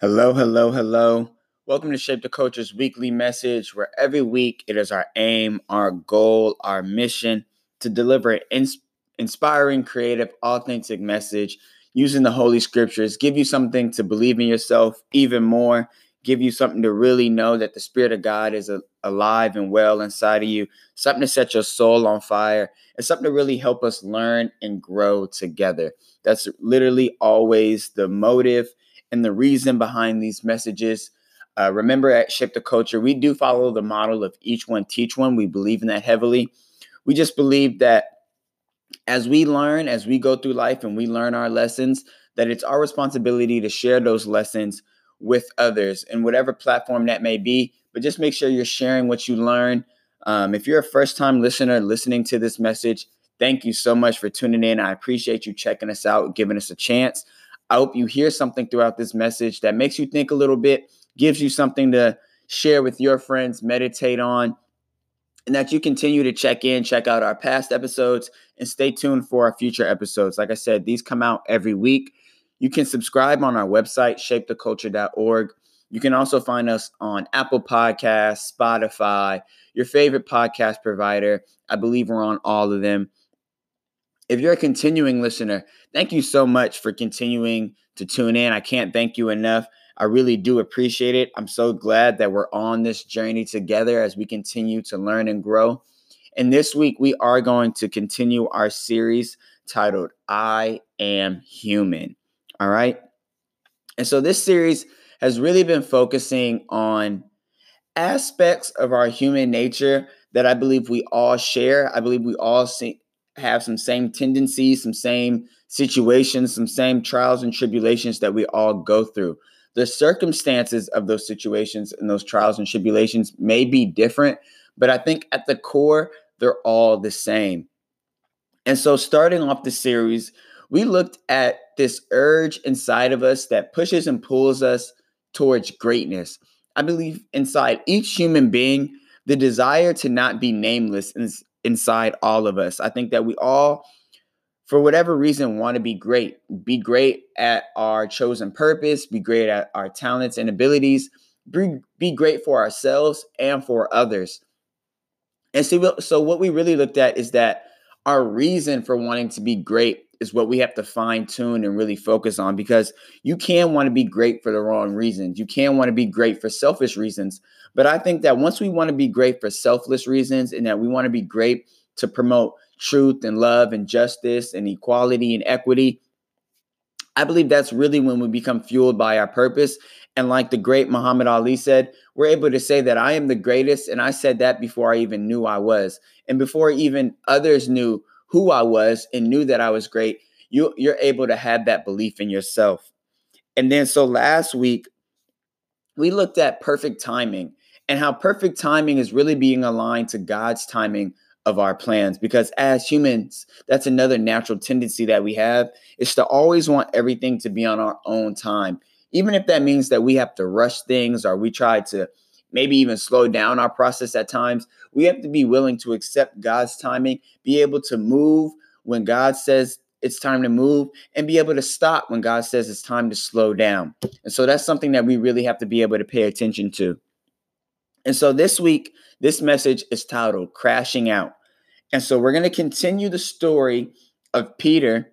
Hello, hello, hello. Welcome to Shape the Culture's weekly message, where every week it is our aim, our goal, our mission to deliver an ins- inspiring, creative, authentic message using the Holy Scriptures, give you something to believe in yourself even more, give you something to really know that the Spirit of God is a- alive and well inside of you, something to set your soul on fire, and something to really help us learn and grow together. That's literally always the motive and the reason behind these messages. Uh, remember, at Shape the Culture, we do follow the model of each one teach one. We believe in that heavily. We just believe that as we learn, as we go through life and we learn our lessons, that it's our responsibility to share those lessons with others in whatever platform that may be. But just make sure you're sharing what you learn. Um, if you're a first time listener listening to this message, thank you so much for tuning in. I appreciate you checking us out, giving us a chance. I hope you hear something throughout this message that makes you think a little bit, gives you something to share with your friends, meditate on, and that you continue to check in, check out our past episodes, and stay tuned for our future episodes. Like I said, these come out every week. You can subscribe on our website, shapetheculture.org. You can also find us on Apple Podcasts, Spotify, your favorite podcast provider. I believe we're on all of them if you're a continuing listener, thank you so much for continuing to tune in. I can't thank you enough. I really do appreciate it. I'm so glad that we're on this journey together as we continue to learn and grow. And this week, we are going to continue our series titled I Am Human. All right. And so this series has really been focusing on aspects of our human nature that I believe we all share. I believe we all see, have some same tendencies, some same situations, some same trials and tribulations that we all go through. The circumstances of those situations and those trials and tribulations may be different, but I think at the core, they're all the same. And so, starting off the series, we looked at this urge inside of us that pushes and pulls us towards greatness. I believe inside each human being, the desire to not be nameless is, inside all of us. I think that we all, for whatever reason, want to be great. Be great at our chosen purpose, be great at our talents and abilities, be, be great for ourselves and for others. And so, so what we really looked at is that our reason for wanting to be great is what we have to fine tune and really focus on because you can want to be great for the wrong reasons. You can want to be great for selfish reasons. But I think that once we want to be great for selfless reasons and that we want to be great to promote truth and love and justice and equality and equity, I believe that's really when we become fueled by our purpose. And like the great Muhammad Ali said, we're able to say that I am the greatest. And I said that before I even knew I was. And before even others knew who I was and knew that I was great, you, you're able to have that belief in yourself. And then, so last week, we looked at perfect timing and how perfect timing is really being aligned to God's timing of our plans. Because as humans, that's another natural tendency that we have is to always want everything to be on our own time. Even if that means that we have to rush things or we try to maybe even slow down our process at times. We have to be willing to accept God's timing, be able to move when God says it's time to move, and be able to stop when God says it's time to slow down. And so that's something that we really have to be able to pay attention to. And so this week, this message is titled Crashing Out. And so we're going to continue the story of Peter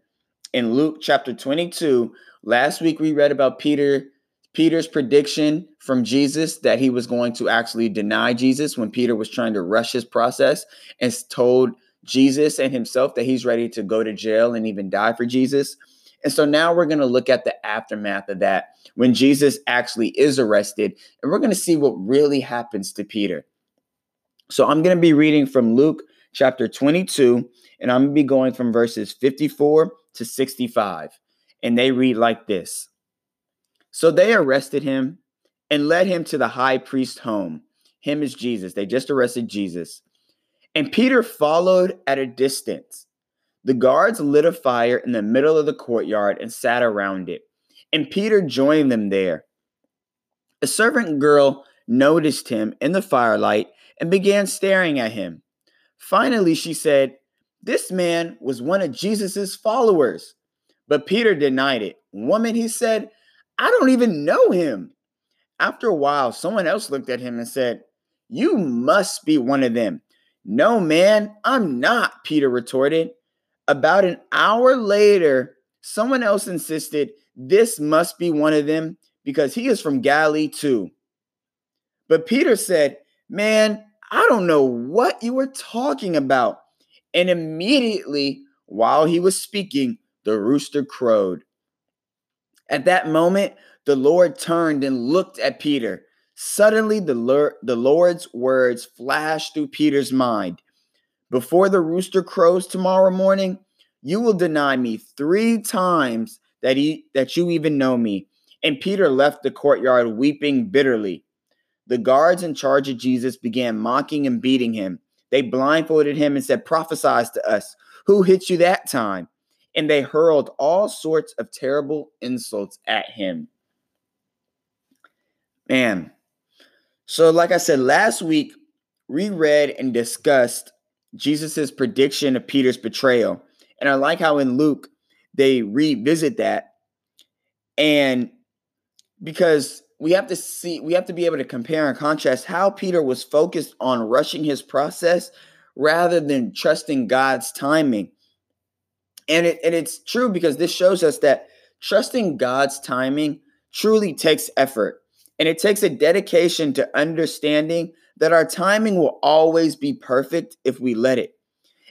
in Luke chapter 22. Last week we read about Peter Peter's prediction from Jesus that he was going to actually deny Jesus when Peter was trying to rush his process and told Jesus and himself that he's ready to go to jail and even die for Jesus. And so now we're going to look at the aftermath of that when Jesus actually is arrested, and we're going to see what really happens to Peter. So I'm going to be reading from Luke chapter 22, and I'm going to be going from verses 54 to 65. And they read like this so they arrested him and led him to the high priest's home. Him is Jesus. They just arrested Jesus. And Peter followed at a distance. The guards lit a fire in the middle of the courtyard and sat around it. And Peter joined them there. A servant girl noticed him in the firelight and began staring at him. Finally, she said, This man was one of Jesus' followers. But Peter denied it. Woman, he said, I don't even know him. After a while, someone else looked at him and said, You must be one of them. No, man, I'm not, Peter retorted. About an hour later, someone else insisted, This must be one of them because he is from Galilee too. But Peter said, Man, I don't know what you were talking about. And immediately, while he was speaking, the rooster crowed. At that moment, the Lord turned and looked at Peter. Suddenly, the, Lord, the Lord's words flashed through Peter's mind Before the rooster crows tomorrow morning, you will deny me three times that, he, that you even know me. And Peter left the courtyard weeping bitterly. The guards in charge of Jesus began mocking and beating him. They blindfolded him and said, Prophesy to us. Who hit you that time? And they hurled all sorts of terrible insults at him. Man. So, like I said, last week we read and discussed Jesus' prediction of Peter's betrayal. And I like how in Luke they revisit that. And because we have to see, we have to be able to compare and contrast how Peter was focused on rushing his process rather than trusting God's timing. And, it, and it's true because this shows us that trusting God's timing truly takes effort. And it takes a dedication to understanding that our timing will always be perfect if we let it.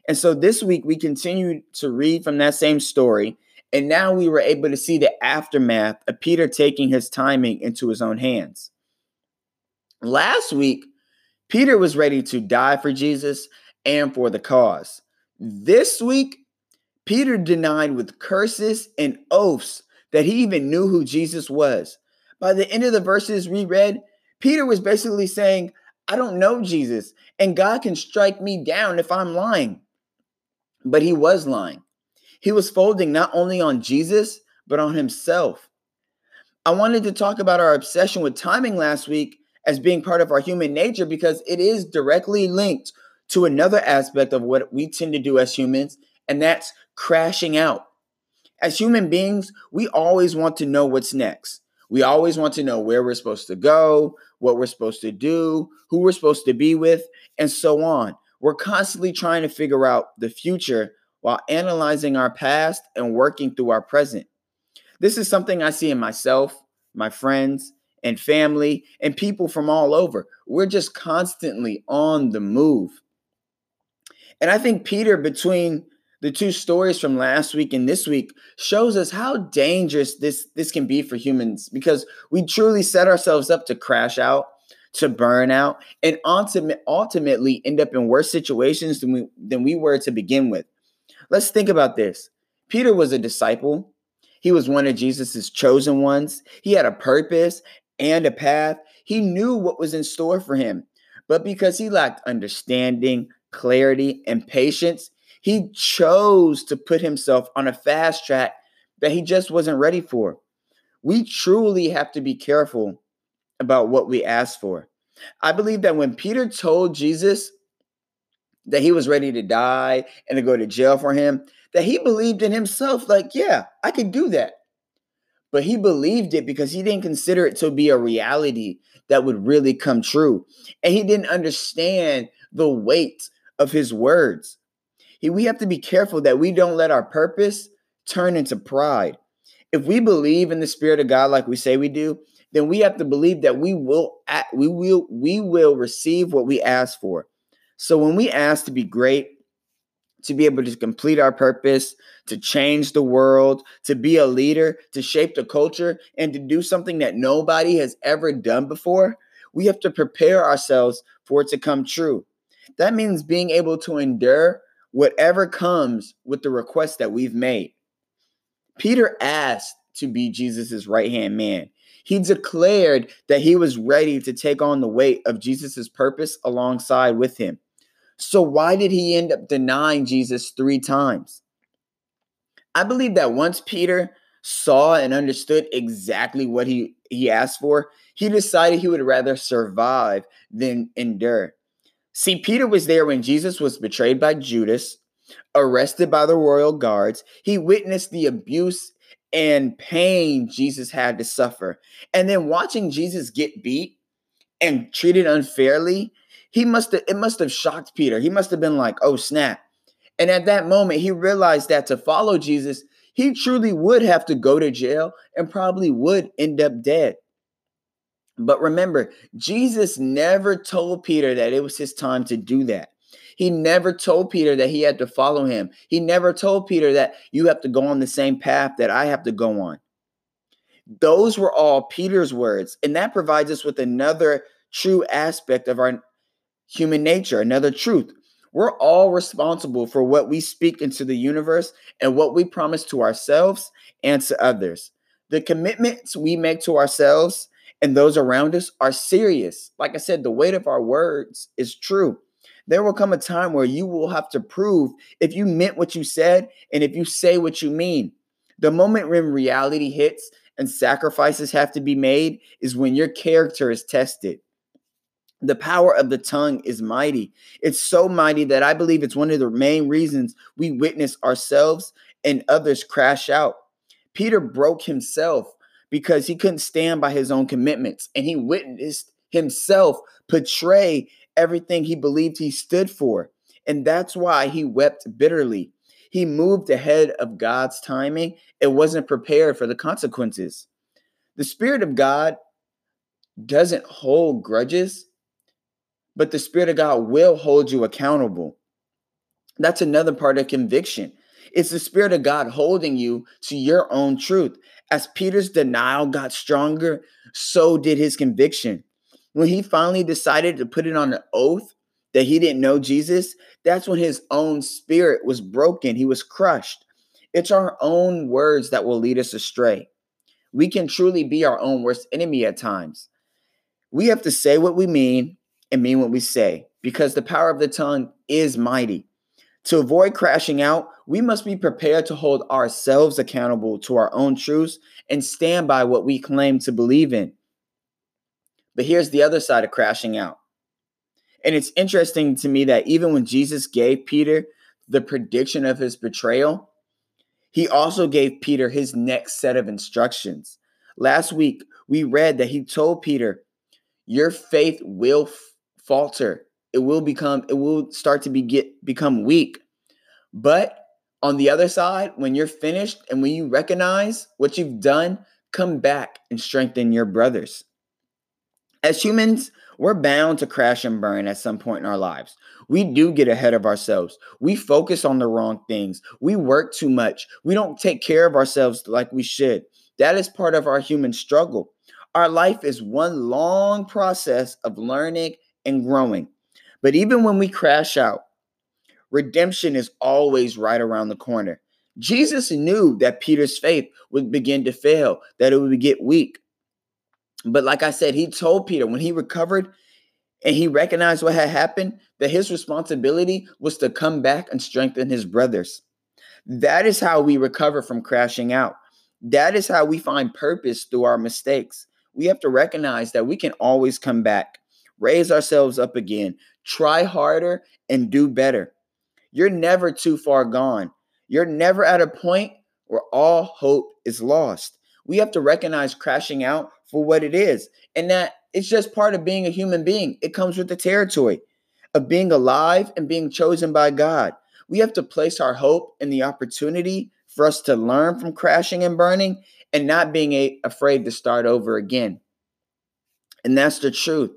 And so this week we continue to read from that same story. And now we were able to see the aftermath of Peter taking his timing into his own hands. Last week, Peter was ready to die for Jesus and for the cause. This week, Peter denied with curses and oaths that he even knew who Jesus was. By the end of the verses we read, Peter was basically saying, I don't know Jesus, and God can strike me down if I'm lying. But he was lying. He was folding not only on Jesus, but on himself. I wanted to talk about our obsession with timing last week as being part of our human nature because it is directly linked to another aspect of what we tend to do as humans, and that's crashing out. As human beings, we always want to know what's next. We always want to know where we're supposed to go, what we're supposed to do, who we're supposed to be with, and so on. We're constantly trying to figure out the future while analyzing our past and working through our present. This is something I see in myself, my friends, and family, and people from all over. We're just constantly on the move. And I think Peter, between the two stories from last week and this week shows us how dangerous this this can be for humans because we truly set ourselves up to crash out to burn out and ultimate, ultimately end up in worse situations than we than we were to begin with. Let's think about this. Peter was a disciple. He was one of jesus's chosen ones. He had a purpose and a path. He knew what was in store for him. But because he lacked understanding clarity and patience he chose to put himself on a fast track that he just wasn't ready for. We truly have to be careful about what we ask for. I believe that when Peter told Jesus that he was ready to die and to go to jail for him, that he believed in himself, like, yeah, I could do that. But he believed it because he didn't consider it to be a reality that would really come true. And he didn't understand the weight of his words we have to be careful that we don't let our purpose turn into pride. If we believe in the spirit of God like we say we do, then we have to believe that we will act, we will we will receive what we ask for. So when we ask to be great, to be able to complete our purpose, to change the world, to be a leader, to shape the culture, and to do something that nobody has ever done before, we have to prepare ourselves for it to come true. That means being able to endure whatever comes with the request that we've made. Peter asked to be Jesus' right hand man. He declared that he was ready to take on the weight of Jesus' purpose alongside with him. So, why did he end up denying Jesus three times? I believe that once Peter saw and understood exactly what he, he asked for, he decided he would rather survive than endure. See, Peter was there when Jesus was betrayed by Judas, arrested by the royal guards. He witnessed the abuse and pain Jesus had to suffer. And then watching Jesus get beat and treated unfairly, he must have it must have shocked Peter. He must have been like, "Oh snap." And at that moment, he realized that to follow Jesus, he truly would have to go to jail and probably would end up dead. But remember, Jesus never told Peter that it was his time to do that. He never told Peter that he had to follow him. He never told Peter that you have to go on the same path that I have to go on. Those were all Peter's words. And that provides us with another true aspect of our human nature, another truth. We're all responsible for what we speak into the universe and what we promise to ourselves and to others. The commitments we make to ourselves and those around us are serious. Like I said, the weight of our words is true there will come a time where you will have to prove if you meant what you said and if you say what you mean. The moment when reality hits and sacrifices have to be made is when your character is tested. The power of the tongue is mighty. It's so mighty that I believe it's one of the main reasons we witness ourselves and others crash out. Peter broke himself because he couldn't stand by his own commitments and he witnessed himself betray everything he believed he stood for. And that's why he wept bitterly. He moved ahead of God's timing and wasn't prepared for the consequences. The Spirit of God doesn't hold grudges, but the Spirit of God will hold you accountable. That's another part of conviction. It's the Spirit of God holding you to your own truth. As Peter's denial got stronger, so did his conviction when he finally decided to put it on an oath that he didn't know Jesus, that's when his own spirit was broken. He was crushed. It's our own words that will lead us astray. We can truly be our own worst enemy at times. We have to say what we mean and mean what we say because the power of the tongue is mighty. To avoid crashing out, we must be prepared to hold ourselves accountable to our own truths and stand by what we claim to believe in. But here's the other side of crashing out. And it's interesting to me that even when Jesus gave Peter the prediction of his betrayal, he also gave Peter his next set of instructions. Last week, we read that he told Peter, Your faith will f- falter. It will become, it will start to be get, become weak. But on the other side, when you're finished and when you recognize what you've done, come back and strengthen your brothers. As humans, we're bound to crash and burn at some point in our lives. We do get ahead of ourselves. We focus on the wrong things. We work too much. We don't take care of ourselves like we should. That is part of our human struggle. Our life is one long process of learning and growing. But even when we crash out, redemption is always right around the corner. Jesus knew that Peter's faith would begin to fail, that it would get weak. But like I said, he told Peter when he recovered and he recognized what had happened, that his responsibility was to come back and strengthen his brothers. That is how we recover from crashing out. That is how we find purpose through our mistakes. We have to recognize that we can always come back, raise ourselves up again, try harder, and do better. You're never too far gone. You're never at a point where all hope is lost. We have to recognize crashing out for what it is and that it's just part of being a human being. It comes with the territory of being alive and being chosen by God. We have to place our hope in the opportunity for us to learn from crashing and burning and not being a, afraid to start over again. And that's the truth.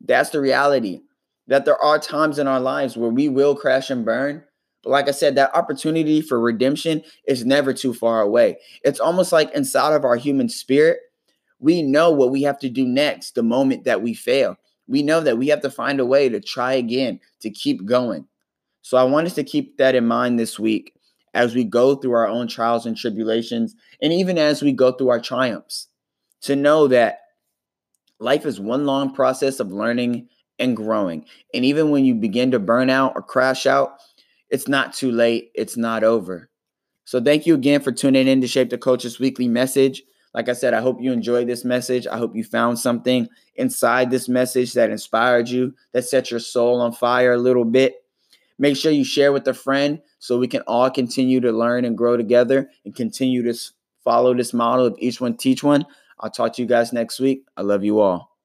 That's the reality that there are times in our lives where we will crash and burn. But like I said, that opportunity for redemption is never too far away. It's almost like inside of our human spirit, we know what we have to do next the moment that we fail. We know that we have to find a way to try again, to keep going. So I want us to keep that in mind this week as we go through our own trials and tribulations, and even as we go through our triumphs, to know that life is one long process of learning and growing. And even when you begin to burn out or crash out, it's not too late, it's not over. So thank you again for tuning in to Shape the Culture's weekly message. Like I said, I hope you enjoyed this message. I hope you found something inside this message that inspired you, that set your soul on fire a little bit. Make sure you share with a friend so we can all continue to learn and grow together and continue to follow this model of each one teach one. I'll talk to you guys next week. I love you all.